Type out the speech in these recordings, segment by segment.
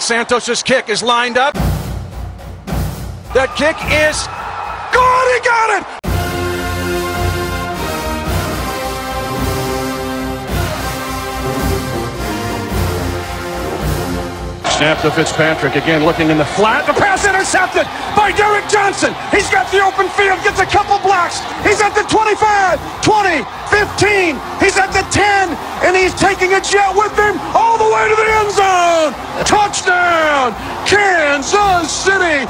Santos's kick is lined up. That kick is good. He got it. Snap to Fitzpatrick again, looking in the flat. The pass intercepted by Derrick Johnson. He's got the open field, gets a couple blocks. He's at the 25, 20, 15. He's at the 10, and he's taking a jet with him all the way to the end zone. Touchdown, Kansas City.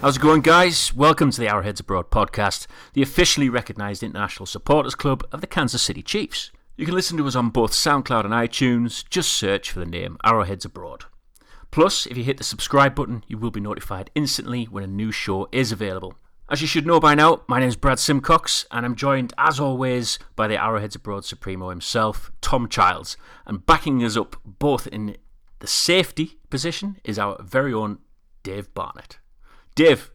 How's it going, guys? Welcome to the Arrowheads Abroad podcast, the officially recognised international supporters club of the Kansas City Chiefs. You can listen to us on both SoundCloud and iTunes. Just search for the name Arrowheads Abroad. Plus, if you hit the subscribe button, you will be notified instantly when a new show is available. As you should know by now, my name is Brad Simcox, and I'm joined, as always, by the Arrowheads Abroad Supremo himself, Tom Childs. And backing us up both in the safety position is our very own Dave Barnett. Dave,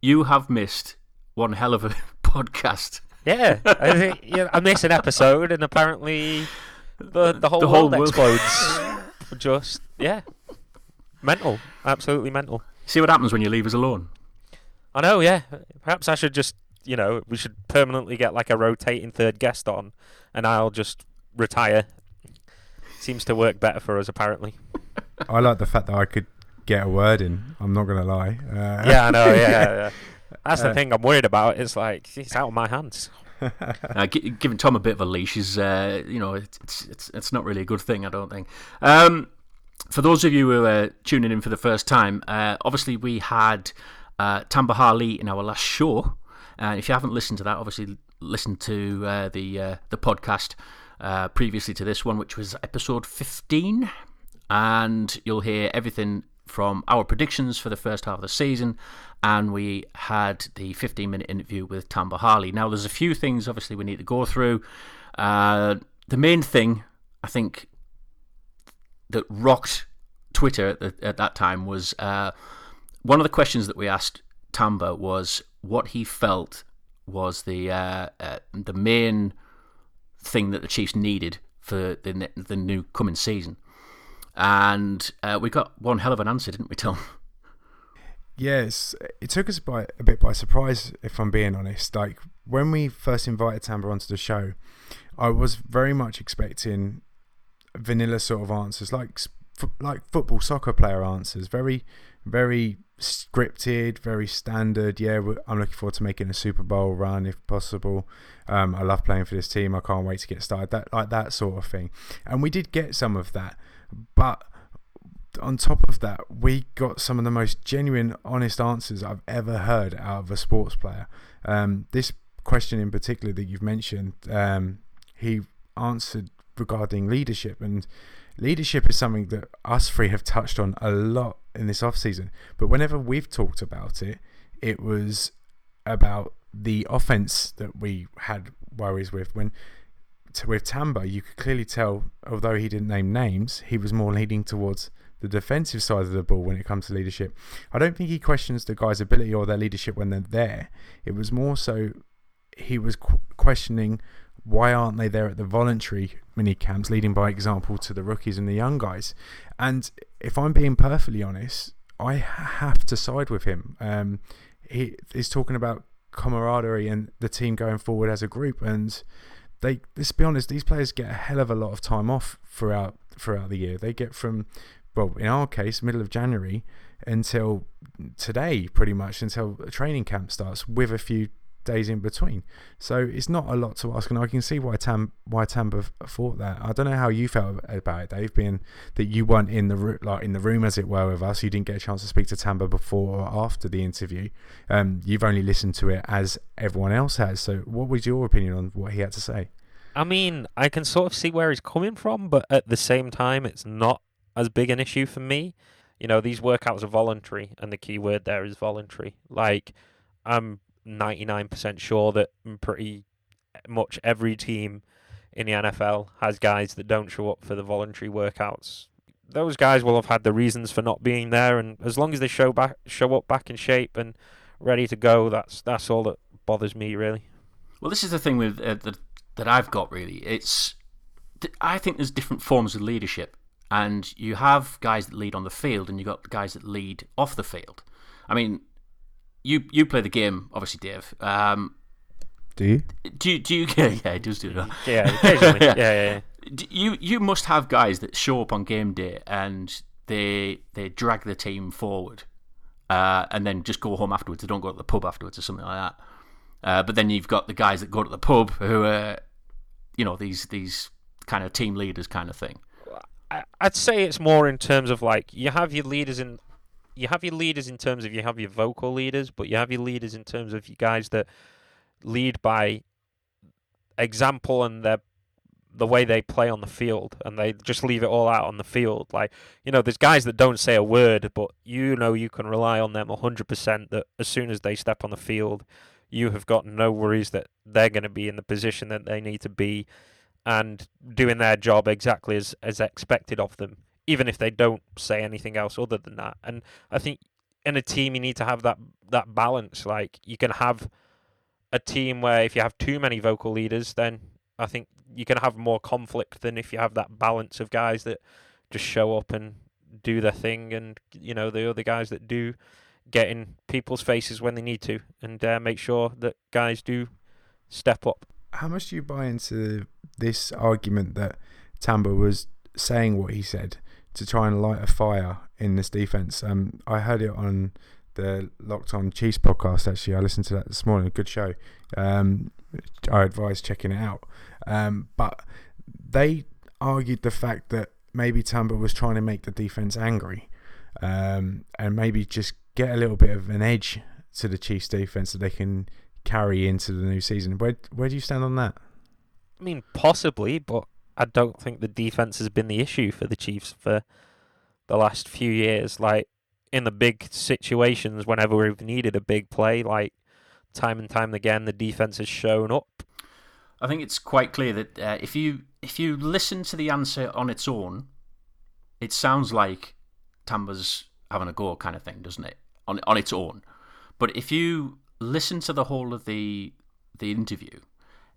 you have missed one hell of a podcast. Yeah, I think yeah, I missed an episode, and apparently the the whole, The whole world, world. explodes. Just yeah, mental, absolutely mental. See what happens when you leave us alone. I know. Yeah, perhaps I should just you know we should permanently get like a rotating third guest on, and I'll just retire. Seems to work better for us apparently. I like the fact that I could get a word in. I'm not gonna lie. Uh, Yeah, I know. Yeah, yeah. yeah. That's the Uh, thing I'm worried about. It's like it's out of my hands. Uh, gi- giving Tom a bit of a leash is, uh, you know, it's, it's it's it's not really a good thing, I don't think. Um, for those of you who are tuning in for the first time, uh, obviously we had uh, Tamba Hali in our last show. And if you haven't listened to that, obviously listen to uh, the uh, the podcast uh, previously to this one, which was episode fifteen, and you'll hear everything from our predictions for the first half of the season. And we had the 15 minute interview with Tamba Hali. Now, there's a few things obviously we need to go through. Uh, the main thing, I think, that rocked Twitter at, at that time was uh, one of the questions that we asked Tamba was what he felt was the uh, uh, the main thing that the Chiefs needed for the the new coming season, and uh, we got one hell of an answer, didn't we, Tom? Yes, it took us by a bit by surprise, if I'm being honest. Like when we first invited Tamba onto the show, I was very much expecting vanilla sort of answers, like like football, soccer player answers. Very, very scripted, very standard. Yeah, I'm looking forward to making a Super Bowl run if possible. Um, I love playing for this team. I can't wait to get started. That like that sort of thing. And we did get some of that, but on top of that, we got some of the most genuine, honest answers I've ever heard out of a sports player. Um, this question in particular that you've mentioned, um, he answered regarding leadership, and leadership is something that us three have touched on a lot in this off season. But whenever we've talked about it, it was about the offense that we had worries with when with Tamba, you could clearly tell, although he didn't name names, he was more leaning towards the defensive side of the ball when it comes to leadership. I don't think he questions the guys' ability or their leadership when they're there. It was more so he was qu- questioning why aren't they there at the voluntary mini camps, leading by example to the rookies and the young guys. And if I'm being perfectly honest, I have to side with him. Um, he is talking about camaraderie and the team going forward as a group, and they let's be honest, these players get a hell of a lot of time off throughout throughout the year. They get from well, in our case, middle of January until today, pretty much until training camp starts, with a few days in between. So it's not a lot to ask, and I can see why Tam why Tamba thought that. I don't know how you felt about it, Dave, being that you weren't in the like in the room as it were with us. You didn't get a chance to speak to Tamba before or after the interview. Um, you've only listened to it as everyone else has. So what was your opinion on what he had to say? I mean, I can sort of see where he's coming from, but at the same time, it's not as big an issue for me. You know, these workouts are voluntary, and the key word there is voluntary. Like, I'm 99% sure that pretty much every team in the NFL has guys that don't show up for the voluntary workouts. Those guys will have had the reasons for not being there, and as long as they show back, show up back in shape and ready to go, that's that's all that bothers me really. Well, this is the thing with uh, that that I've got really. It's I think there's different forms of leadership, and you have guys that lead on the field, and you have got guys that lead off the field. I mean, you you play the game, obviously, Dave. Um, Do you? do you, do you? Yeah, yeah, it does do that. Yeah, yeah, yeah, yeah. D- You you must have guys that show up on game day and they they drag the team forward, uh, and then just go home afterwards. They don't go to the pub afterwards or something like that. Uh, but then you've got the guys that go to the pub who are, you know, these these kind of team leaders kind of thing. I'd say it's more in terms of like you have your leaders in you have your leaders in terms of you have your vocal leaders, but you have your leaders in terms of you guys that lead by example and their the way they play on the field and they just leave it all out on the field. Like, you know, there's guys that don't say a word, but you know you can rely on them 100% that as soon as they step on the field, you have got no worries that they're going to be in the position that they need to be and doing their job exactly as, as expected of them, even if they don't say anything else other than that. And I think in a team you need to have that that balance. Like you can have a team where if you have too many vocal leaders, then I think you can have more conflict than if you have that balance of guys that just show up and do their thing, and you know the other guys that do get in people's faces when they need to, and uh, make sure that guys do step up. How much do you buy into this argument that Tamba was saying what he said to try and light a fire in this defense? Um, I heard it on the Locked On Chiefs podcast. Actually, I listened to that this morning. Good show. Um, I advise checking it out. Um, but they argued the fact that maybe Tamba was trying to make the defense angry, um, and maybe just get a little bit of an edge to the Chiefs defense that they can carry into the new season. Where where do you stand on that? I mean, possibly, but I don't think the defense has been the issue for the Chiefs for the last few years. Like in the big situations, whenever we've needed a big play, like time and time again, the defense has shown up. I think it's quite clear that uh, if you if you listen to the answer on its own, it sounds like Tamba's having a go kind of thing, doesn't it? On on its own. But if you listen to the whole of the the interview,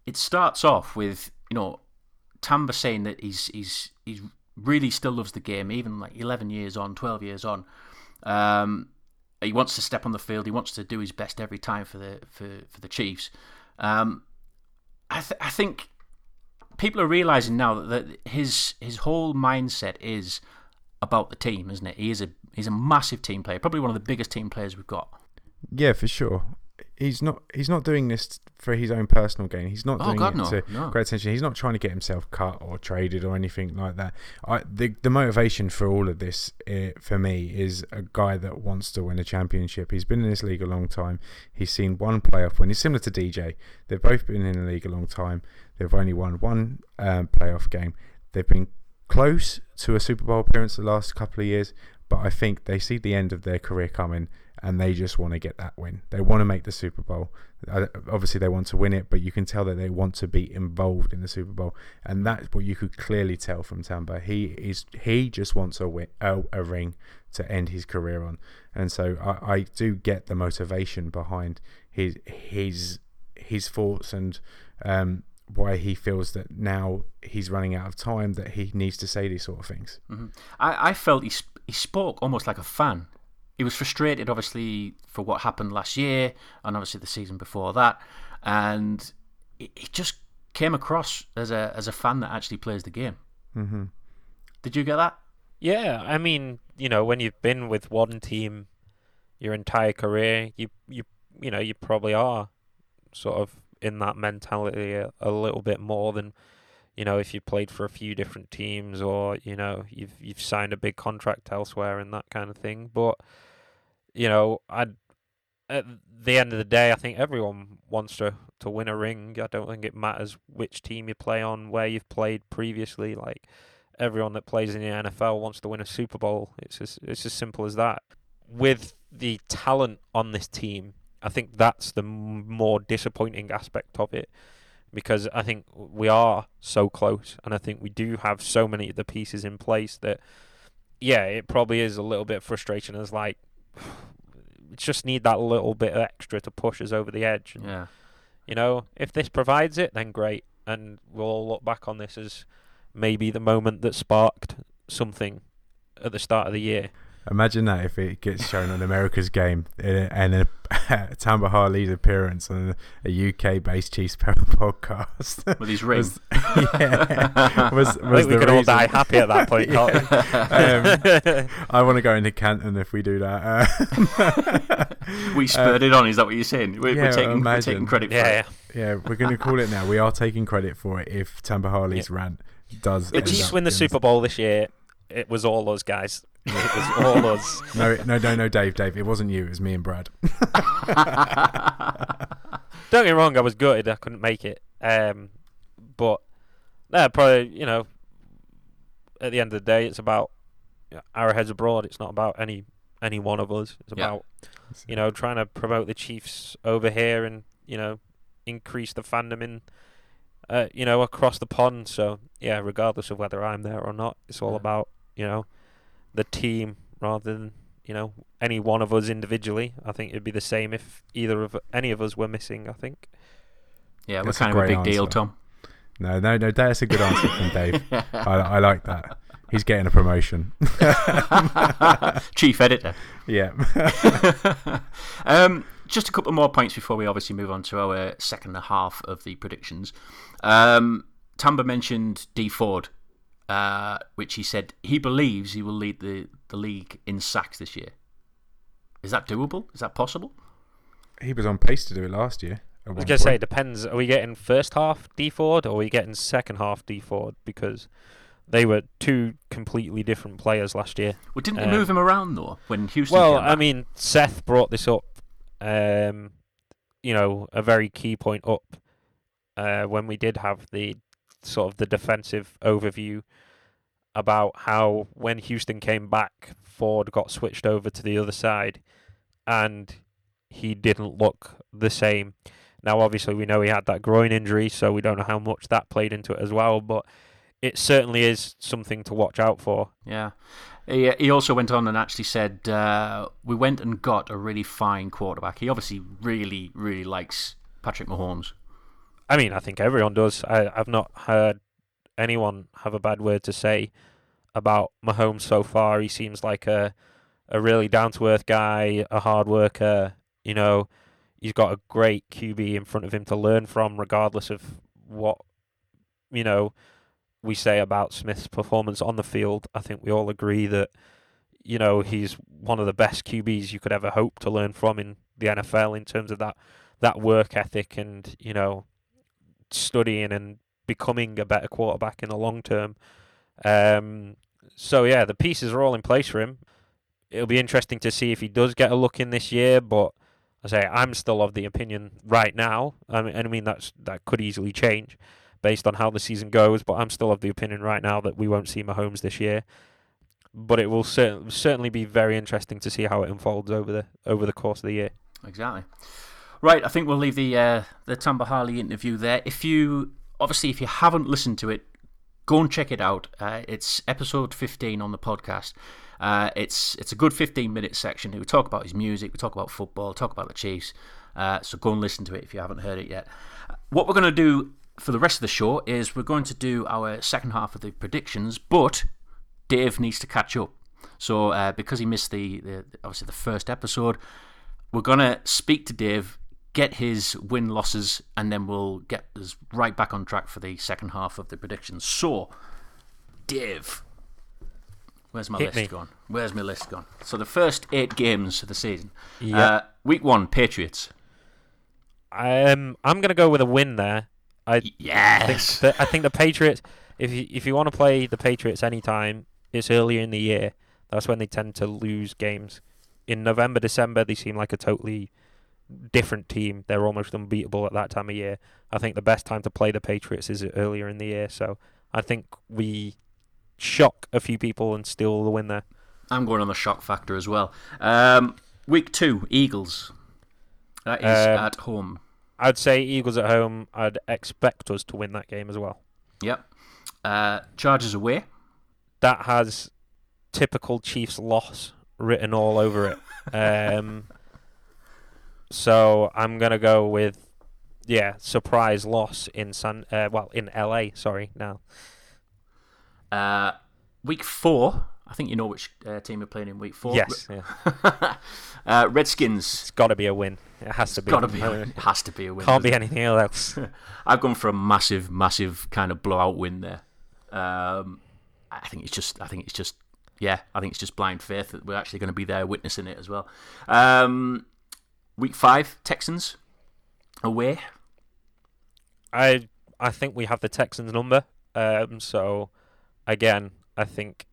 it starts off with you know Tamba saying that he's he's he's really still loves the game, even like eleven years on, twelve years on. Um, he wants to step on the field. He wants to do his best every time for the for, for the Chiefs. Um, I th- I think people are realizing now that, that his his whole mindset is about the team, isn't it? He is a he's a massive team player, probably one of the biggest team players we've got. Yeah, for sure. He's not. He's not doing this for his own personal gain. He's not Oh, doing God, it no, to no. great attention. He's not trying to get himself cut or traded or anything like that. I, the the motivation for all of this, uh, for me, is a guy that wants to win a championship. He's been in this league a long time. He's seen one playoff win. He's similar to DJ. They've both been in the league a long time. They've only won one um, playoff game. They've been close to a Super Bowl appearance the last couple of years, but I think they see the end of their career coming and they just want to get that win. They want to make the Super Bowl. Obviously, they want to win it, but you can tell that they want to be involved in the Super Bowl, and that's what you could clearly tell from Tamba. He is he just wants a win, a, a ring to end his career on, and so I, I do get the motivation behind his his his thoughts and um, why he feels that now he's running out of time that he needs to say these sort of things. I, I felt he sp- he spoke almost like a fan. He was frustrated, obviously, for what happened last year and obviously the season before that, and he he just came across as a as a fan that actually plays the game. hmm Did you get that? Yeah, I mean, you know, when you've been with one team your entire career, you you you know, you probably are sort of in that mentality a, a little bit more than you know if you played for a few different teams or you know you've you've signed a big contract elsewhere and that kind of thing. But you know, I at the end of the day, I think everyone wants to to win a ring. I don't think it matters which team you play on, where you've played previously. Like everyone that plays in the NFL wants to win a Super Bowl. It's as it's as simple as that. With the talent on this team, I think that's the more disappointing aspect of it because I think we are so close and I think we do have so many of the pieces in place that yeah, it probably is a little bit frustrating. as like we just need that little bit extra to push us over the edge. And, Yeah. You know, if this provides it, then great, and we'll all look back on this as maybe the moment that sparked something at the start of the year. Imagine that if it gets shown on America's game and a Tamba Hali's appearance on a UK-based Chiefs podcast with his ring. was, yeah, was, was I think we could can all die happy at that point, can't? Um, I want to go into Canton if we do that. Uh, we spurred it on. Is that what you're saying? We're, yeah, we're, taking, we're taking credit for yeah, it. yeah. yeah, we're going to call it now. We are taking credit for it if Tamba Hali's rant does. The Chiefs win the Super Bowl this year. It was all those guys. It was all us. No, no, no, no, Dave, Dave. It wasn't you. It was me and Brad. Don't get me wrong, I was gutted I couldn't make it. Um, but yeah, probably you know, at the end of the day, it's about arrowheads abroad. It's not about any any one of us. It's Yeah. about you know trying to promote the Chiefs over here and you know increase the fandom in uh, you know across the pond. So yeah, regardless of whether I'm there or not, it's all Yeah. about you know the team rather than you know any one of us individually. I think it'd be the same if either of any of us were missing. I think. Yeah, we're That's a of a great big deal. Tom. No, no, no. That's a good answer from Dave. I, I like that. He's getting a promotion. Chief editor. yeah. um, just a couple more points before we obviously move on to our second half of the predictions. Um, Tamba mentioned Dee Ford, uh, which he said he believes he will lead the, the league in sacks this year. Is that doable? Is that possible? he was on pace to do it last year. I was gonna say it depends. Are we getting first half Dee Ford or are we getting second half Dee Ford? Because they were two completely different players last year. Well, didn't they Um, move him around though when Houston? Well, came I mean, Seth brought this up. Um, you know, a very key point up uh, when we did have the sort of the defensive overview about how when Houston came back, Ford got switched over to the other side, and he didn't look the same. Now, obviously, we know he had that groin injury, so we don't know how much that played into it as well. But it certainly is something to watch out for. Yeah. He, he also went on and actually said, uh, We went and got a really fine quarterback. He obviously really, really likes Patrick Mahomes. I mean, I think everyone does. I, I've not heard anyone have a bad word to say about Mahomes so far. He seems like a a really down to earth guy, a hard worker. You know, he's got a great QB in front of him to learn from, regardless of what you know we say about Smith's performance on the field. I think we all agree that you know he's one of the best QBs you could ever hope to learn from in the NFL in terms of that that work ethic and you know studying and becoming a better quarterback in the long term. Um, so yeah, the pieces are all in place for him. It'll be interesting to see if he does get a look in this year, but I say I'm still of the opinion right now. I mean, I mean that's that could easily change based on how the season goes, but I'm still of the opinion right now that we won't see Mahomes this year. But it will cer- certainly be very interesting to see how it unfolds over the over the course of the year. Exactly. Right, I think we'll leave the uh, the Tamba Hali interview there. If you obviously if you haven't listened to it, go and check it out. Uh, it's episode fifteen on the podcast. Uh, it's it's a good fifteen minute section. We talk about his music, we talk about football, talk about the Chiefs. Uh, so go and listen to it if you haven't heard it yet. What we're going to do for the rest of the show is we're going to do our second half of the predictions, but Dave needs to catch up. So uh, because he missed the, the obviously the first episode, we're gonna speak to Dave, get his win losses, and then we'll get us right back on track for the second half of the predictions. So, Dave, where's my Hit list me. gone? Where's my list gone? So the first eight games of the season. Yeah. Uh, week one, Patriots. Um, I'm gonna go with a win there. I think Yes. the, I think the Patriots. If you if you want to play the Patriots anytime, it's earlier in the year. That's when they tend to lose games. In November, December, they seem like a totally different team. They're almost unbeatable at that time of year. I think the best time to play the Patriots is earlier in the year. So I think we shock a few people and steal the win there. I'm going on the shock factor as well. Um, week two, Eagles. That is Um, at home. I'd say Eagles at home. I'd expect us to win that game as well. Yep. Uh, Chargers away. that has typical Chiefs loss written all over it. Um, so I'm gonna go with yeah, surprise loss in San. Uh, well, in LA. Sorry, now. Uh, week four. I think you know which uh, team we're playing in week four. Yes, yeah. uh, Redskins. it's got to be a win. It has to be. Got to be. Uh, It has to be a win. Can't be anything else. I've gone for a massive, massive kind of blowout win there. Um, I think it's just. I think it's just. Yeah, I think it's just blind faith that we're actually going to be there witnessing it as well. Um, week five, Texans away. I I think we have the Texans number. Um, so again, I think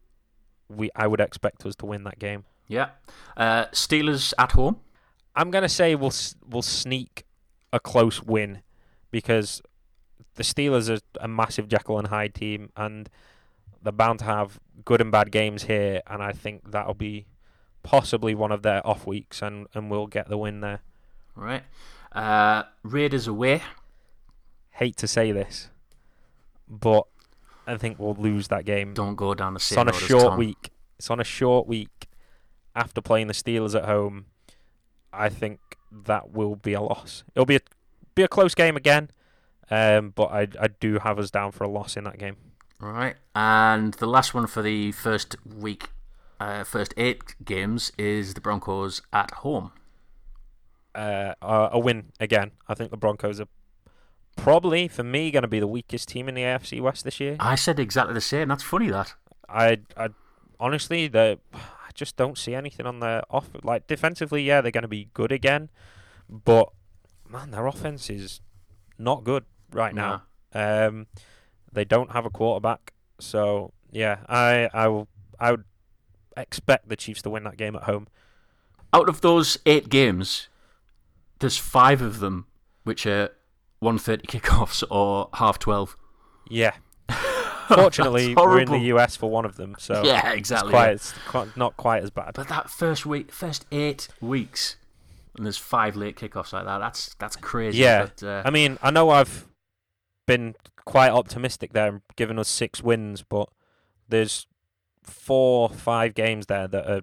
we I would expect us to win that game. Yeah. Uh, Steelers at home. I'm gonna say we'll we'll sneak a close win because the Steelers are a massive Jekyll and Hyde team, and they're bound to have good and bad games here, and I think that'll be possibly one of their off weeks, and, and we'll get the win there. All right. Uh, Raiders away. Hate to say this, but I think we'll lose that game. Don't go down the It's on a short Tom. week. It's on a short week after playing the Steelers at home. I think that will be a loss. It'll be a be a close game again, um, but I I do have us down for a loss in that game. All right. And the last one for the first week, uh, first eight games is the Broncos at home. Uh, a, a win again. I think the Broncos are probably for me going to be the weakest team in the AFC West this year. I said exactly the same. That's funny, that. I I honestly the I just don't see anything on their off like defensively. Yeah, they're going to be good again, but man, their offense is not good right now. Um, they don't have a quarterback, so yeah, I I will I would expect the Chiefs to win that game at home. Out of those eight games, there's five of them which are 1.30 kickoffs or half 12. Yeah. Fortunately, we're in the. US for one of them, so yeah, it's exactly. quite it's not quite as bad. But that first week, first eight weeks, and there's five late kickoffs like that. That's that's crazy. Yeah. But, uh, I mean, I know I've been quite optimistic there, and given us six wins, but there's four, five games there that are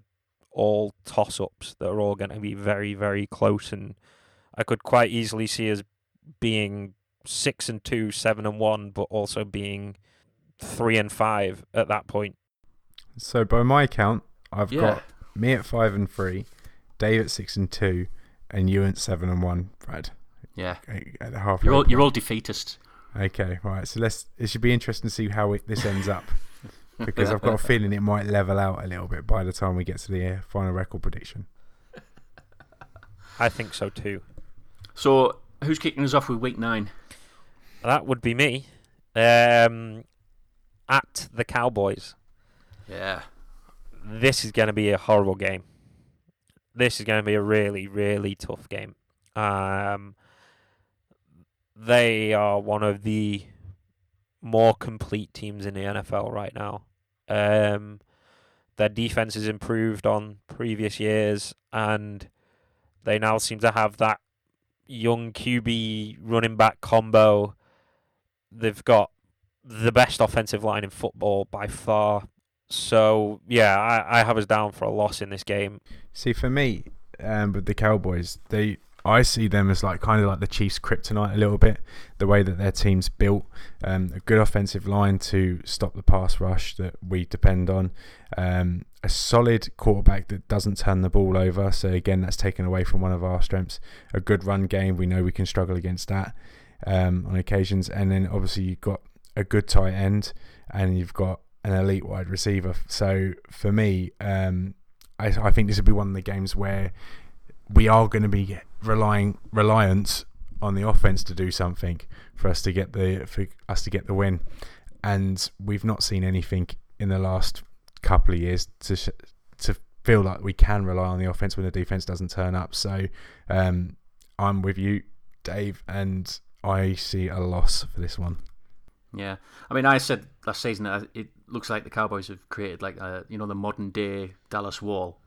all toss-ups that are all going to be very, very close, and I could quite easily see us being six and two, seven and one, but also being three and five at that point. So by my count, I've yeah. got me at five and three, Dave at six and two, and you at seven and one. Brad Yeah. at the half. You're all, you're all defeatists. Okay, right. So let's. It should be interesting to see how it, this ends up because I've got a feeling it might level out a little bit by the time we get to the uh, final record prediction. I think so too. So, who's kicking us off with week nine? That would be me. Um, at the Cowboys. Yeah. this is going to be a horrible game. This is going to be a really, really tough game. Um, they are one of the more complete teams in the NFL right now. Um, their defense has improved on previous years, and they now seem to have that young QB running back combo. They've got the best offensive line in football by far. So yeah, I, I have us down for a loss in this game. See, for me, um, with the Cowboys, they I see them as like kind of like the Chiefs' kryptonite a little bit. The way that their team's built, um, a good offensive line to stop the pass rush that we depend on, um, a solid quarterback that doesn't turn the ball over. So again, that's taken away from one of our strengths. A good run game, we know we can struggle against that um, on occasions, and then obviously you've got a good tight end, and you've got an elite wide receiver. So for me, um, I, I think this would be one of the games where we are going to be relying reliant on the offense to do something for us to get the for us to get the win, and we've not seen anything in the last couple of years to sh- to feel like we can rely on the offense when the defense doesn't turn up. So um, I'm with you, Dave, and I see a loss for this one. Yeah, I mean, I said last season that it looks like the Cowboys have created like a, you know the modern day Dallas Wall.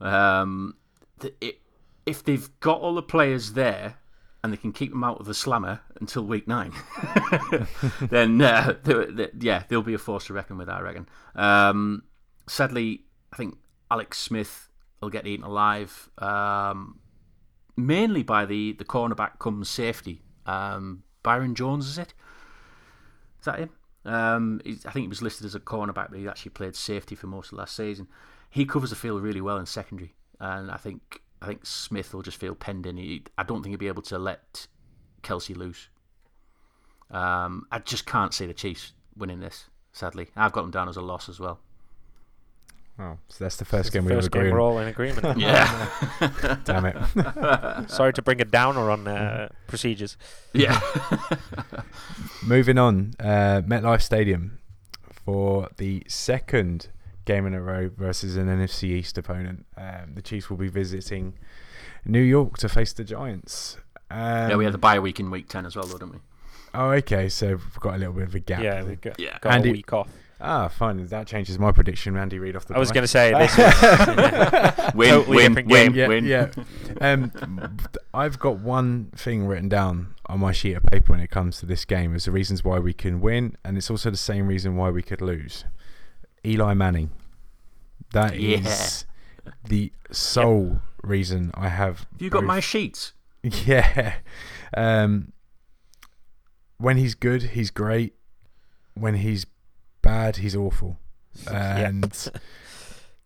Um, the, it, if they've got all the players there and they can keep them out of the slammer until week nine, then uh, they, they, yeah, they'll be a force to reckon with. I reckon. Um, sadly, I think Alex Smith will get eaten alive. Um, mainly by the the cornerback comes safety. Um, Byron Jones is it? Is that him? Um, I think he was listed as a cornerback, but he actually played safety for most of last season. He covers the field really well in secondary, and I think I think Smith will just feel penned in. He, I don't think he'll be able to let Kelce loose. Um, I just can't see the Chiefs winning this. Sadly, I've got them down as a loss as well. Oh, so that's the first game the we all first agree game on. we're all in agreement. Yeah, Damn it. Sorry to bring a downer on uh, procedures. yeah. Moving on, uh, MetLife Stadium for the second game in a row versus an NFC East opponent. Um, the Chiefs will be visiting New York to face the Giants. Um, yeah, we had the bye week in week ten as well, though, didn't we? Oh, okay. So we've got a little bit of a gap. Yeah, then. we got, Yeah. got Andy- a week off. Ah, fine. That changes my prediction. Andy Reid off the. I was going to say this is Win, Totally win, different win, game. yeah, win. yeah. Um, I've got one thing written down on my sheet of paper when it comes to this game as the reasons why we can win, and it's also the same reason why we could lose. Eli Manning. That is Yeah. the sole reason I have. Have you got both- my sheets? Yeah. Um, when he's good, he's great. When he's bad, he's awful. And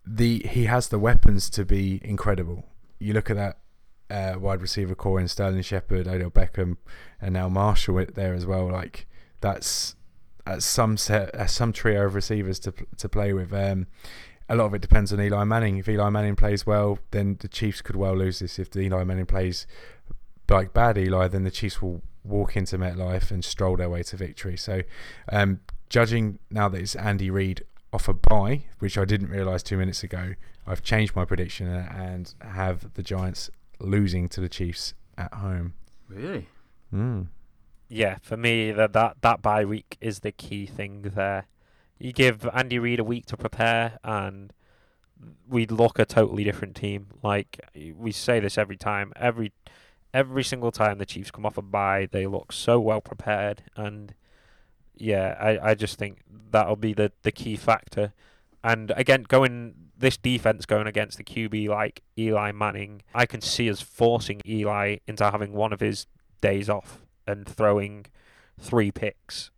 the he has the weapons to be incredible. You look at that uh, wide receiver core in Sterling Shepard, Odell Beckham, and now Marshall there as well. Like that's that's some set, that's some trio of receivers to to play with. Um, a lot of it depends on Eli Manning. If Eli Manning plays well, then the Chiefs could well lose this. If Eli Manning plays like bad Eli, then the Chiefs will walk into MetLife and stroll their way to victory. So, um, judging now that it's Andy Reid off a bye, which I didn't realise two minutes ago, I've changed my prediction and have the Giants losing to the Chiefs at home. Really? Mm. Yeah, for me that that that bye week is the key thing there. You give Andy Reid a week to prepare, and we look a totally different team. Like we say this every time, every every single time the Chiefs come off a bye, they look so well prepared, and yeah, I, I just think that'll be the the key factor. And again, going this defense going against the QB like Eli Manning, I can see us forcing Eli into having one of his days off and throwing three picks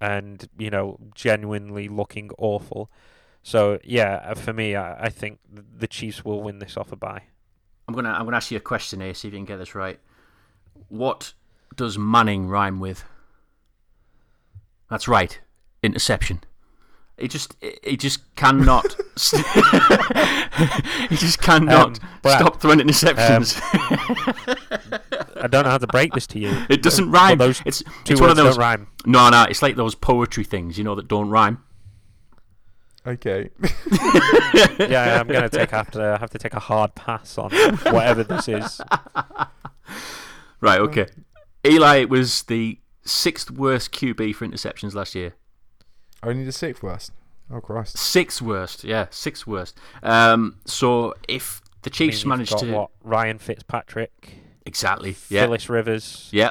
and you know genuinely looking awful so yeah uh, for me i, I think the chiefs will win this off a bye I'm gonna I'm gonna ask you a question here, see if you can get this right. What does Manning rhyme with? That's right, interception. He just he just cannot he just cannot Um, Brad, stop throwing interceptions. i don't know how to break this to you it doesn't rhyme. those it's two it's one of words those don't rhyme No, no, it's like those poetry things, you know, that don't rhyme. Okay. yeah i'm gonna take have to have to take a hard pass on whatever this is Right, okay. Eli was the sixth worst QB for interceptions last year. Only the sixth worst. Oh Christ. Sixth worst, yeah, sixth worst. Um, so if the I mean, Chiefs you've manage got, to what ryan fitzpatrick exactly, yeah, Philip Rivers yeah,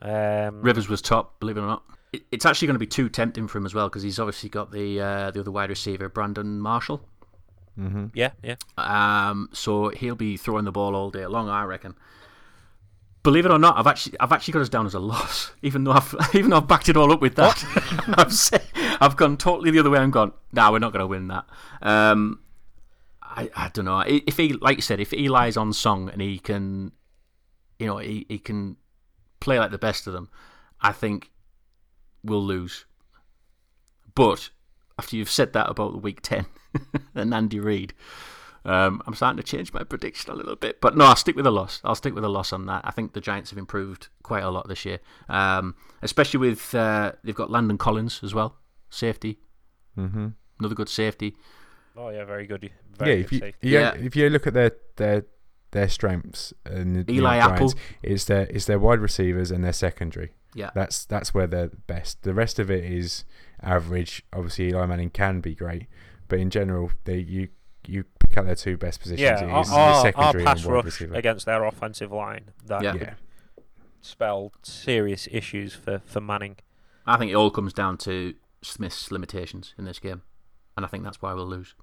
um Rivers was top, believe it or not. It, it's actually going to be too tempting for him as well because he's obviously got the uh, the other wide receiver, Brandon Marshall. Mm-hmm. yeah yeah Um, so he'll be throwing the ball all day long, I reckon. Believe it or not, I've actually I've actually got us down as a loss, even though I've even though I've backed it all up with that. I've I've gone totally the other way. I'm gone. Nah, we're not going to win that. Um, I I don't know if he like you said if Eli's on song and he can, you know, he, he can play like the best of them. I think we'll lose. But after you've said that about the week ten and Andy Reid, um, I'm starting to change my prediction a little bit, but no, I'll stick with a loss. I'll stick with a loss on that. I think the Giants have improved quite a lot this year, um, especially with uh, they've got Landon Collins as well, safety, Mm-hmm. another good safety. Oh yeah very good Yeah, if good you, safety. yeah, Yeah. if you look at their their their strengths and Eli York Apple. Giants, it's their it's their wide receivers and their secondary. Yeah, That's that's where they're best. The rest of it is average. Obviously, Eli Manning can be great, but in general, they you you pick out their two best positions. Yeah, it our, the our, our secondary pass and wide rush receiver. against their offensive line that Yeah. could Yeah, spell serious issues for, for Manning. I think it all comes down to Smith's limitations in this game, and I think that's why we'll lose.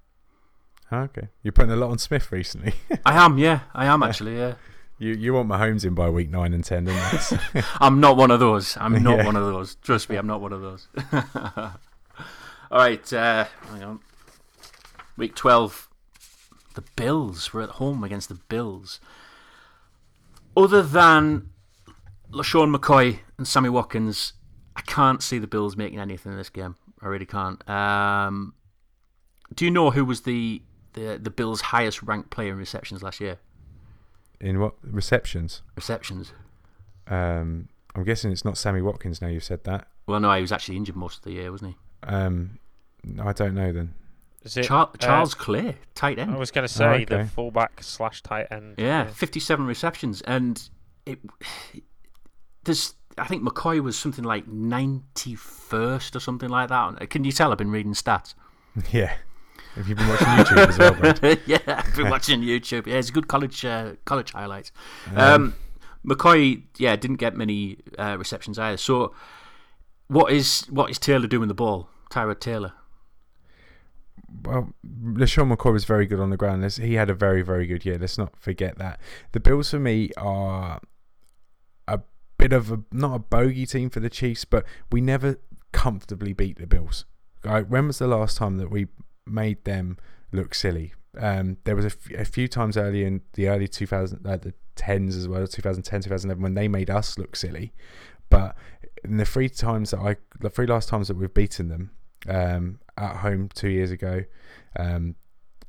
okay. You're putting a lot on Smith recently. I am, yeah, I am actually, yeah. You you want Mahomes in by week nine and ten, don't you? I'm not one of those. I'm not Yeah. one of those. Trust me, I'm not one of those. All right, uh, hang on. Week 12. The Bills. We're at home against the Bills. Other than LeSean McCoy and Sammy Watkins, I can't see the Bills making anything in this game. I really can't. Um, do you know who was the, the, the Bills' highest ranked player in receptions last year? in what receptions? Receptions. Um, I'm guessing it's not Sammy Watkins. Now you've said that. Well, no, he was actually injured most of the year, wasn't he? Um, I don't know then. Is it, Char- uh, Charles Clay, tight end. I was going to say the okay. fullback slash tight end. Yeah, 57 receptions. And it there's, I think McCoy was something like 91st or something like that. Can you tell I've been reading stats? Yeah. Have you been watching YouTube as well, Brad? yeah, I've been watching YouTube. Yeah, it's good college uh, college highlights. Um, McCoy, yeah, didn't get many uh, receptions either. So, what is what is Taylor doing the ball? Tyrod Taylor. Well, LeSean McCoy was very good on the ground. He had a very, very good year. Let's not forget that. The Bills for me are a bit of a not a bogey team for the Chiefs, but we never comfortably beat the Bills. Right? When was the last time that we made them look silly? Um, there was a, f- a few times early in the early 2000, uh, the tens as well, 2010, 2011, when they made us look silly. But in the three times that I, the three last times that we've beaten them, um, at home two years ago, um,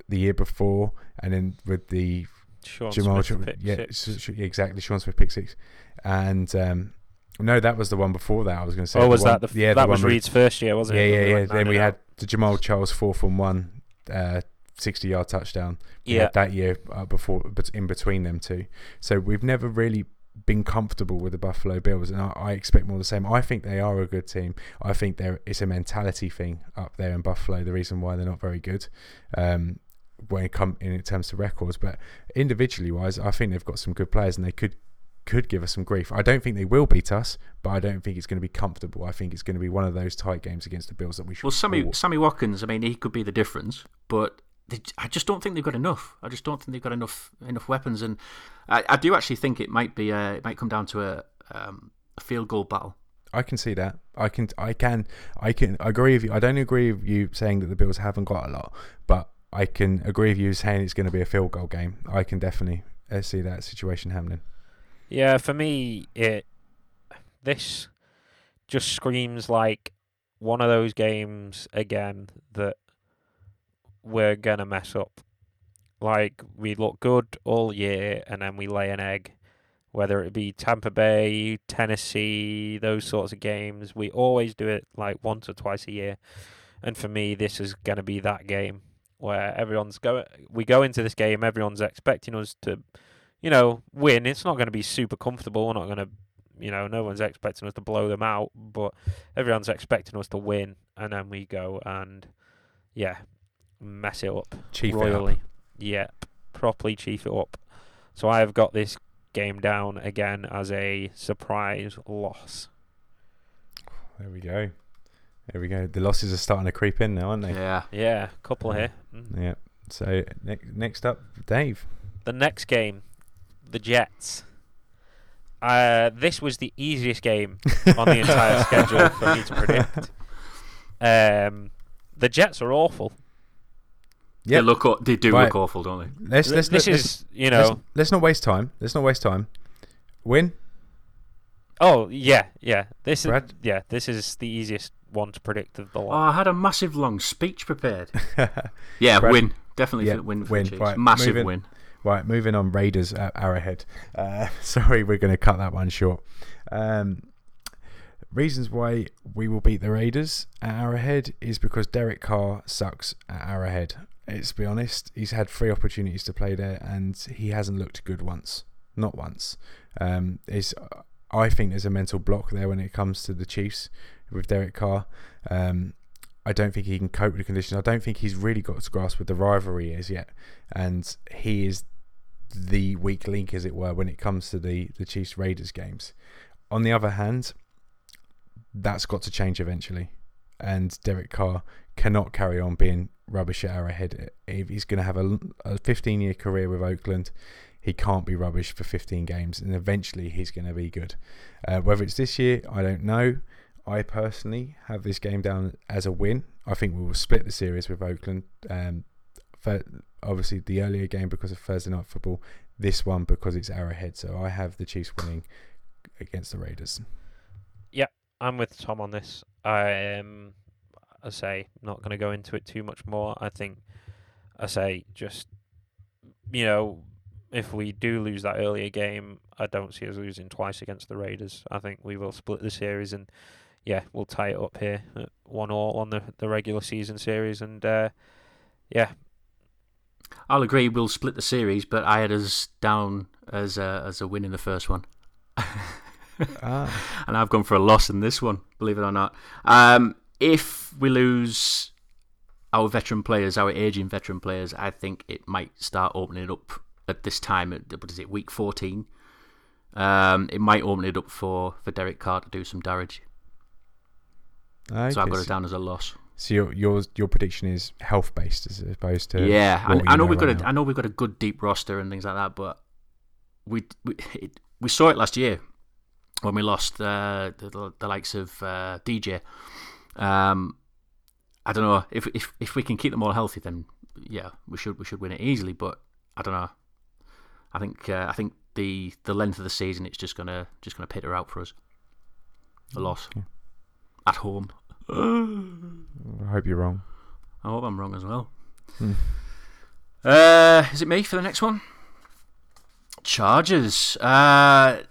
the year before, and then with the Sean Jamal, Smith, pick yeah, six. yeah, exactly, Sean Smith pick six, and um, no, that was the one before that. I was going to say, Oh, was one- that the yeah, that was one Reid's first year, wasn't yeah, it? yeah, yeah. went Then we had the Jamal Charles fourth and one, uh, sixty-yard touchdown. Yeah. that year uh, before, but in between them two. So we've never really been comfortable with the Buffalo Bills, and I, I expect more of the same. I think they are a good team. I think there it's a mentality thing up there in Buffalo. The reason why they're not very good. Um, when it come in terms of records, but individually wise, I think they've got some good players, and they could could give us some grief. I don't think they will beat us, but I don't think it's going to be comfortable. I think it's going to be one of those tight games against the Bills that we should. Well, Sammy all- Sammy Watkins. I mean, he could be the difference, but they, I just don't think they've got enough. I just don't think they've got enough enough weapons, and I, I do actually think it might be uh, it might come down to a, um, a field goal battle. I can see that. I can. I can. I can agree with you. I don't agree with you saying that the Bills haven't got a lot, but I can agree with you saying it's going to be a field goal game. I can definitely uh, see that situation happening. Yeah, for me, it this just screams like one of those games again that we're gonna mess up. Like we look good all year, and then we lay an egg. Whether it be Tampa Bay, Tennessee, those sorts of games, we always do it like once or twice a year. And for me, this is gonna be that game where everyone's go. We go into this game, everyone's expecting us to you know, win. It's not going to be super comfortable. We're not going to, you know, no one's expecting us to blow them out, but everyone's expecting us to win, and then we go and, yeah, mess it up Chief it up. royally. Yep, properly chief it up. So I have got this game down again as a surprise loss. There we go. There we go. The losses are starting to creep in now, aren't they? Yeah, Yeah, couple here. Mm. Yeah. So ne- next up, Dave. The next game, the Jets. Uh, this was the easiest game on the entire schedule for me to predict. Um, the Jets are awful. they look aw- they do Right. look awful, don't they? Let's let's this let's, is, you let's, know, let's not waste time. Let's not waste time. Win. oh yeah, yeah. This is yeah, this is the easiest one to predict of the Oh, lot. I had a massive long speech prepared. Yeah, Brad- win definitely Yeah, win for win. the Chiefs. Right, Massive moving- win. Right, moving on. Raiders at Arrowhead. Uh, sorry, we're going to cut that one short. Um, reasons why we will beat the Raiders at Arrowhead is because Derek Carr sucks at Arrowhead. Let's be honest. He's had three opportunities to play there, and he hasn't looked good once. Not once. Um, is I think there's a mental block there when it comes to the Chiefs with Derek Carr. Um, I don't think he can cope with the conditions. I don't think he's really got to grasp with the rivalry is yet, and he is the weak link, as it were, when it comes to the the Chiefs Raiders games. On the other hand, that's got to change eventually, and Derek Carr cannot carry on being rubbish at Arrowhead. If he's going to have a, a 15 year career with Oakland, he can't be rubbish for 15 games, and eventually he's going to be good. Uh, whether it's this year, I don't know. I personally have this game down as a win. I think we will split the series with Oakland. Um, obviously, the earlier game because of Thursday night football. This one because it's Arrowhead. So I have the Chiefs winning against the Raiders. Yeah, I'm with Tom on this. I am, I say, not going to go into it too much more. I think, I say, just you know, if we do lose that earlier game, I don't see us losing twice against the Raiders. I think we will split the series and yeah, we'll tie it up here one all on the the regular season series and uh, yeah. I'll agree. We'll split the series, but I had us down as a, as a win in the first one. ah. and I've gone for a loss in this one, believe it or not. Um, if we lose our veteran players, our aging veteran players, I think it might start opening it up at this time. At, what is it, week 14? Um, it might open it up for, for Derek Carr to do some damage. Okay. So I've got it down as a loss. So your your your prediction is health based as opposed to Yeah, I, I know we've got right a, now. I know we've got a good deep roster and things like that, but we we, it, we saw it last year when we lost uh, the, the the likes of uh, DJ. Um, I don't know if if if we can keep them all healthy, then yeah, we should we should win it easily. But I don't know. I think uh, I think the the length of the season it's just gonna just gonna peter out for us. A loss at home. I hope you're wrong. I hope I'm wrong as well. Hmm. Uh, is it me for the next one? Chargers. Uh,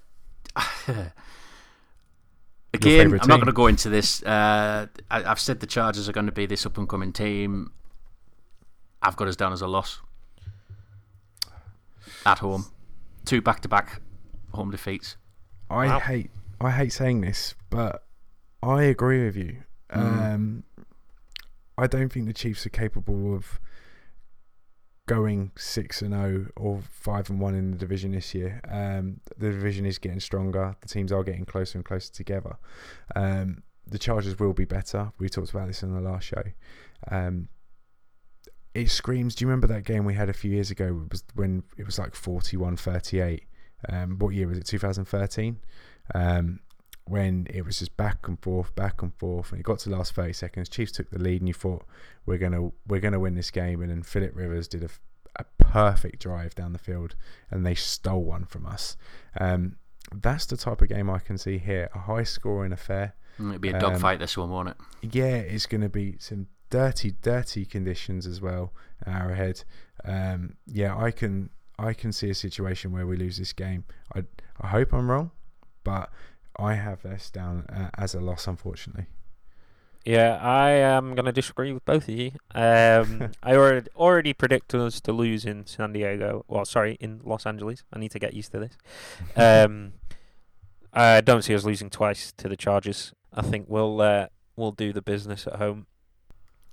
again, I'm not going to go into this. Uh, I, I've said the Chargers are going to be this up and coming team. I've got us down as a loss at home. Two back to back home defeats. I Wow. hate I hate saying this, but I agree with you. Mm. Um, I don't think the Chiefs are capable of going six and zero or five and one in the division this year. Um, the division is getting stronger. The teams are getting closer and closer together. Um, the Chargers will be better. We talked about this in the last show. Um, it screams. Do you remember that game we had a few years ago? It was when it was like 41-38. Um, what year was it? 2013. When it was just back and forth, back and forth, and it got to the last 30 seconds. Chiefs took the lead, and you thought we're gonna we're gonna win this game. And then Philip Rivers did a, a perfect drive down the field, and they stole one from us. Um, that's the type of game I can see here: a high-scoring affair. Mm, It'll be a Um, dogfight this one, won't it? Yeah, it's going to be some dirty, dirty conditions as well. Arrowhead. Um, yeah, I can I can see a situation where we lose this game. I I hope I'm wrong, but I have this down uh, as a loss, unfortunately. Yeah, I am going to disagree with both of you. Um, I already already predicted us to lose in San Diego. Well, sorry, in Los Angeles. I need to get used to this. Um, I don't see us losing twice to the Chargers. I think we'll uh, we'll do the business at home.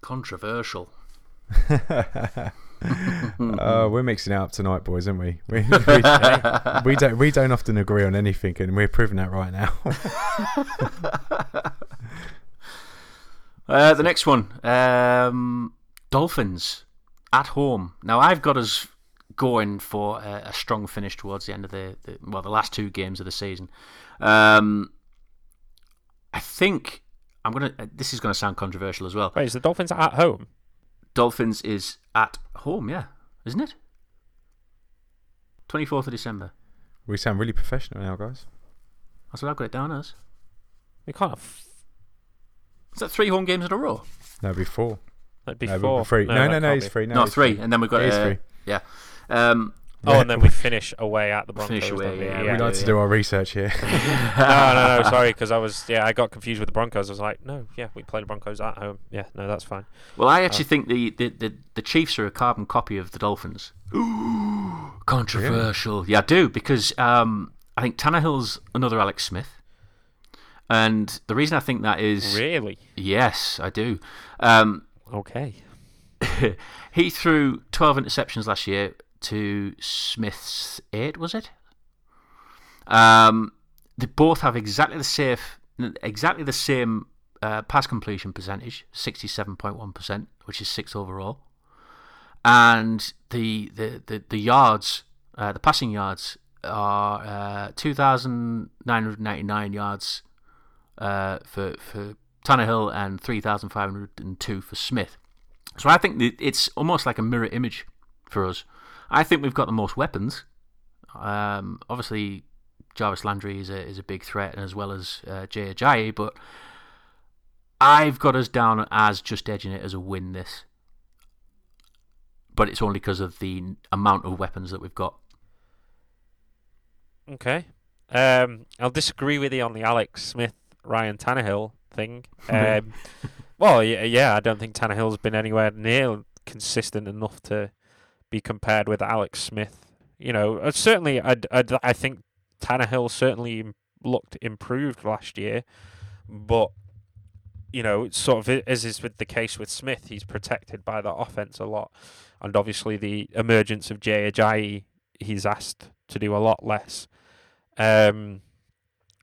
Controversial. uh, we're mixing it up tonight, boys, aren't we? We, we, we don't we don't often agree on anything, and we're proving that right now. Uh, the next one, um, Dolphins at home. Now I've got us going for a, a strong finish towards the end of the, the well, the last two games of the season. Um, I think I'm gonna. uh, This is gonna sound controversial as well. Wait, is the Dolphins at home? Dolphins is at home, yeah, isn't it? Twenty fourth of December. we sound really professional now, guys. That's what I've got it down as. We can't. Have, Is that three home games in a row? No, before. that'd be no, four. Free. No, no, that no, can't it's be. free. No, No, it's three, free. and then we've got It is uh, free. yeah. Um, Oh, and then we finish away at the Broncos. Finish away, don't we? yeah, we yeah, like to do our research here. no, no, no. Sorry, because I was yeah, I got confused with the Broncos. I was like, no, yeah, we play the Broncos at home. Yeah, no, that's fine. Well, I actually think the, the, the, the Chiefs are a carbon copy of the Dolphins. Ooh, controversial. Yeah, I do because um, I think Tannehill's another Alex Smith, and the reason I think that is Really? yes, I do. Um, Okay. he threw twelve interceptions last year to Smith's eight. Was it? Um, they both have exactly the same, exactly the same uh, pass completion percentage, sixty-seven point one percent, which is sixth overall, and the, the, the, the yards Uh, the passing yards are uh, 2,999 yards uh, for for Tannehill and 3,502 for Smith. So I think it's almost like a mirror image for us. I think we've got the most weapons. Um, obviously, Jarvis Landry is a is a big threat, as well as uh, Jay Ajayi, but I've got us down as just edging it as a win. This, but it's only because of the amount of weapons that we've got. Okay. Um, I'll disagree with you on the Alex Smith Ryan Tannehill thing. Um, well, yeah, yeah, I don't think Tannehill's been anywhere near consistent enough to be compared with Alex Smith. You know, uh, certainly, i i think Tannehill certainly looked improved last year, but you know, sort of as is with the case with Smith, he's protected by the offense a lot, and obviously the emergence of Jay Ajayi, he's asked to do a lot less. Um,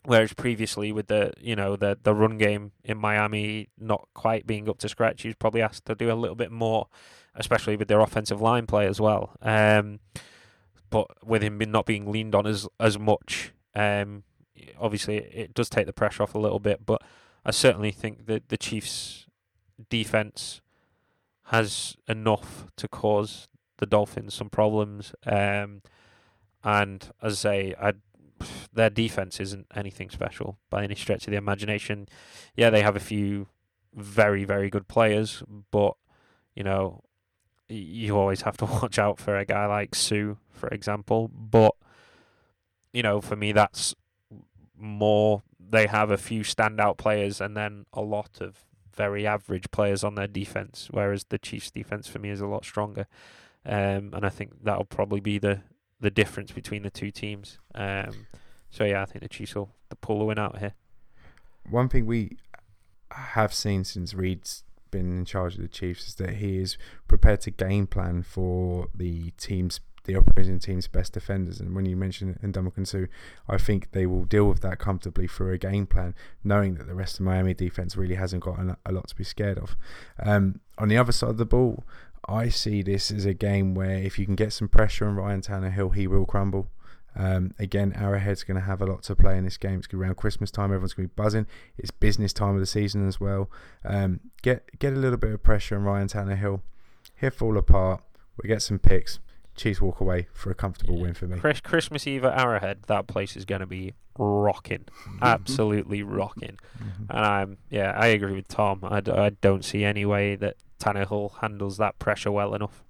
whereas previously with the you know the the run game in Miami not quite being up to scratch, he's probably asked to do a little bit more, especially with their offensive line play as well. Um, but with him not being leaned on as as much, um, obviously it does take the pressure off a little bit. But I certainly think that the Chiefs' defense has enough to cause the Dolphins some problems. Um, and as I say, I their defense isn't anything special by any stretch of the imagination. Yeah, they have a few very very good players, but you know you always have to watch out for a guy like Suh, for example. But you know, for me, that's more. They have a few standout players and then a lot of very average players on their defense, whereas the Chiefs' defense for me is a lot stronger. Um, and I think that'll probably be the the difference between the two teams. Um, so yeah, I think the Chiefs will the pull the win out here. One thing we have seen since Reid's been in charge of the Chiefs is that he is prepared to game plan for the team's the opposing team's best defenders. And when you mention Ndamukong I think they will deal with that comfortably through a game plan, knowing that the rest of Miami defense really hasn't got a lot to be scared of. Um, on the other side of the ball, I see this as a game where if you can get some pressure on Ryan Tannehill, he will crumble. Um, again, Arrowhead's going to have a lot to play in this game. It's going to be around Christmas time. Everyone's going to be buzzing. It's business time of the season as well. Um, get get a little bit of pressure on Ryan Tannehill. He'll fall apart. We get some picks. Chiefs walk away for a comfortable yeah. win for me. Chris, Christmas Eve at Arrowhead, that place is going to be rocking, mm-hmm. absolutely rocking. Mm-hmm. And I'm yeah, I agree with Tom. I d- I don't see any way that Tannehill handles that pressure well enough.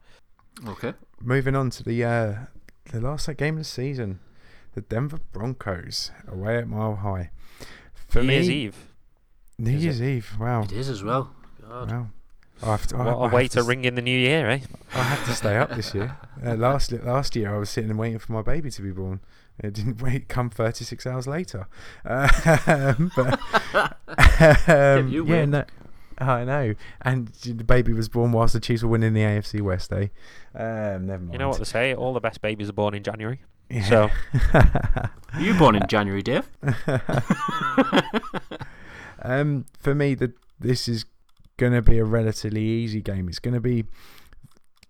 Okay. Moving on to the uh, the last game of the season, the Denver Broncos away at Mile High. For New me, Year's Eve. New is Year's it? Eve. Wow. It is as well. God. Wow. To, what I, a way to, to ring in the new year, eh? I have to stay up this year. Uh, last last year, I was sitting and waiting for my baby to be born. It didn't wait come 36 hours later. Um, but, um, yeah, no, I know. And the baby was born whilst the Chiefs were winning the AFC West, eh? Um, never mind. You know what they say? All the best babies are born in January. Yeah. So. you born in January, Dave? um, for me, the, this is going to be a relatively easy game. It's going to be.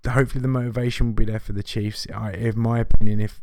Hopefully, the motivation will be there for the Chiefs. I, in my opinion, if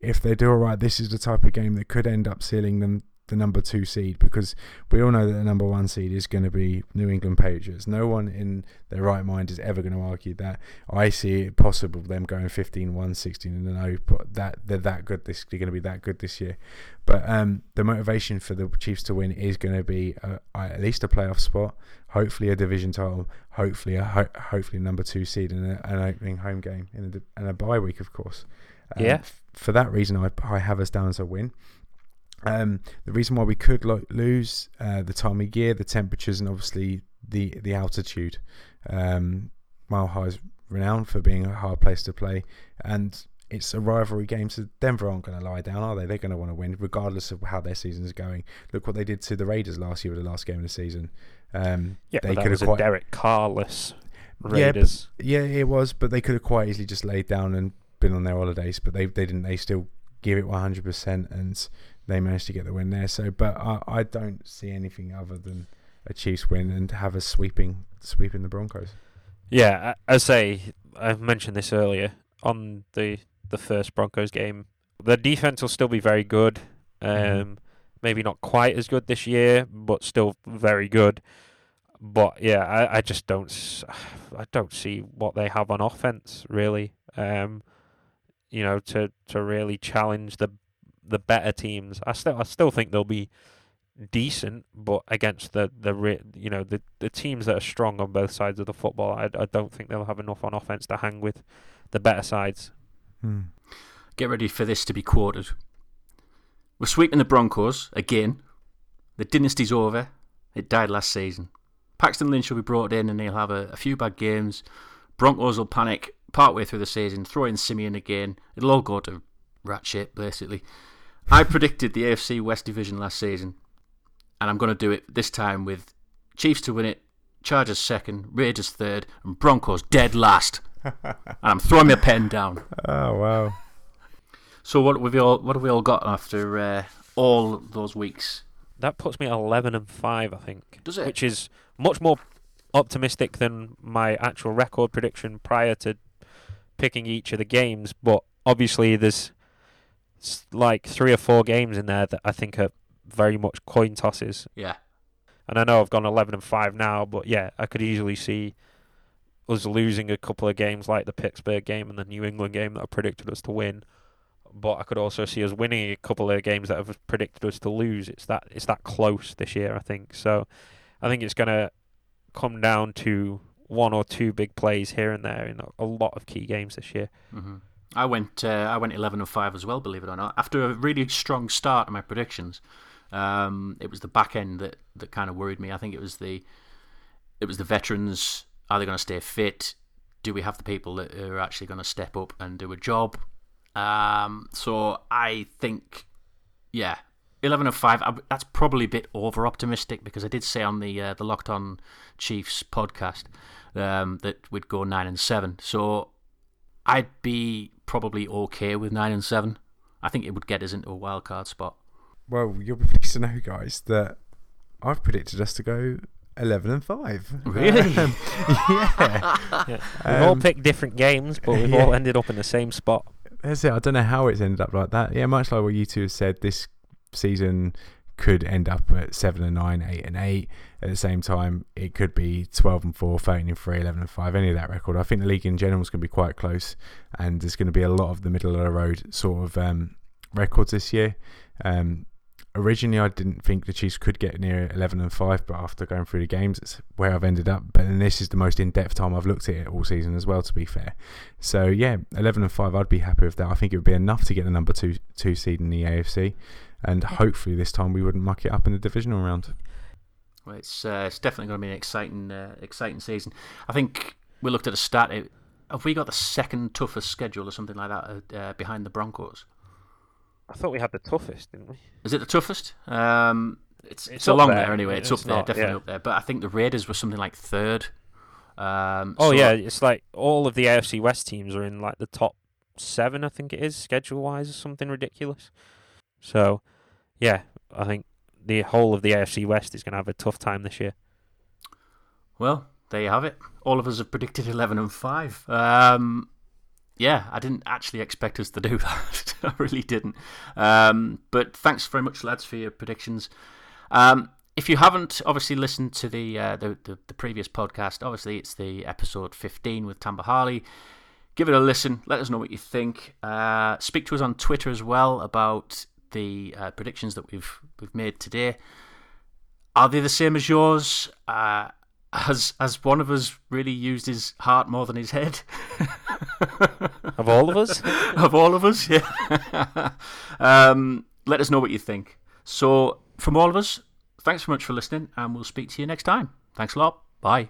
if they do all right, this is the type of game that could end up sealing them the number two seed because we all know that the number one seed is going to be New England Patriots. No one in their right mind is ever going to argue that. I see it possible them going 15 1, 16 and 0, but that they're that good this they're going to be that good this year. But um, the motivation for the Chiefs to win is going to be a, at least a playoff spot, hopefully a division title, hopefully a ho- hopefully number two seed and a, an opening home game and a, and a bye week, of course. Um, yeah. For that reason, I, I have us down as a win. Um, the reason why we could lo- lose uh, the time of year, the temperatures, and obviously the the altitude. Um, Mile High is renowned for being a hard place to play, and it's a rivalry game. So Denver aren't going to lie down, are they? They're going to want to win, regardless of how their season is going. Look what they did to the Raiders last year with the last game of the season. Um, yeah, they could have quite Derek Carless Raiders. Yeah, but, yeah, it was, but they could have quite easily just laid down and been on their holidays, but they they didn't. They still give it 100 percent and they managed to get the win there. So, but I, I don't see anything other than a Chiefs win and have a sweeping sweeping the Broncos. Yeah, I say I mentioned this earlier on the the first Broncos game. The defense will still be very good. Mhm. Um, maybe not quite as good this year, but still very good. But yeah, I, I just don't I don't see what they have on offense really. Um, you know, to to really challenge the the better teams. I still I still think they'll be decent, but against the the you know the the teams that are strong on both sides of the football, I, I don't think they'll have enough on offense to hang with the better sides. Hmm. Get ready for this to be quoted. We're sweeping the Broncos again. The dynasty's over. It died last season. Paxton Lynch will be brought in and he'll have a, a few bad games. Broncos will panic partway through the season, throw in Siemian again. It'll all go to rat shit, basically. I predicted the AFC West Division last season, and I'm going to do it this time with Chiefs to win it, Chargers second, Raiders third, and Broncos dead last. and I'm throwing my pen down. Oh wow. So what have we all what have we all got after uh, all those weeks? That puts me at eleven and five, I think. Does it? Which is much more optimistic than my actual record prediction prior to picking each of the games. But obviously, there's s- like three or four games in there that I think are very much coin tosses. Yeah, And I know I've gone eleven and five now, but yeah, I could easily see us losing a couple of games like the Pittsburgh game and the New England game that I predicted us to win. But I could also see us winning a couple of games that have predicted us to lose. It's that it's that close this year, I think. So I think it's gonna come down to one or two big plays here and there in a- lot of key games this year. hmm I went uh, I went eleven and five as well. Believe it or not, after a really strong start to my predictions, um, it was the back end that, that kind of worried me. I think it was the it was the veterans. Are they going to stay fit? Do we have the people that are actually going to step up and do a job? Um, so I think, yeah, eleven and five. I, that's probably a bit over optimistic because I did say on the uh, the Locked On Chiefs podcast um, that we'd go nine and seven. So I'd be probably okay with nine and seven. I think it would get us into a wild card spot. Well, you'll be pleased to know, guys, that I've predicted us to go eleven and five. Really? Um, yeah. Yeah. We've all Um, picked different games, but we've yeah. all ended up in the same spot. That's it. I don't know how it's ended up like that. Yeah, much like what you two have said, this season could end up at seven and nine, eight and eight. At the same time, it could be twelve and four, 13 and three, 11 and five. Any of that record. I think the league in general is going to be quite close, and there's going to be a lot of the middle of the road sort of um, records this year. Um, originally, I didn't think the Chiefs could get near eleven and five, but after going through the games, it's where I've ended up. But then this is the most in-depth time I've looked at it all season as well. To be fair, so yeah, eleven and five, I'd be happy with that. I think it would be enough to get the number two two seed in the AFC, and hopefully this time we wouldn't muck it up in the divisional round. Well, it's uh, it's definitely going to be an exciting uh, exciting season. I think we looked at the stat. it- Have we got the second toughest schedule or something like that uh, uh, behind the Broncos? I thought we had the toughest, didn't we? Is it the toughest? Um, it's, it's, It's along there, there. anyway. It's, It's up there, not- definitely yeah. up there. But I think the Raiders were something like third. Um, Oh so- yeah, it's like all of the AFC West teams are in like the top seven, I think it is, schedule wise, or something ridiculous. So, yeah, I think the whole of the AFC West is going to have a tough time this year. Well, there you have it. All of us have predicted 11 and 5. Um, yeah, I didn't actually expect us to do that. I really didn't. Um, but thanks very much, lads, for your predictions. Um, if you haven't obviously listened to the, uh, the, the the previous podcast, obviously it's the episode 15 with Tamba Hali. Give it a listen. Let us know what you think. Uh, speak to us on Twitter as well about the uh, predictions that we've we've made today. Are they the same as yours? Has has one of us really used his heart more than his head? Of all of us, of all of us, yeah. um, let us know what you think. So, from all of us, thanks very much for listening, and we'll speak to you next time. Thanks a lot. Bye.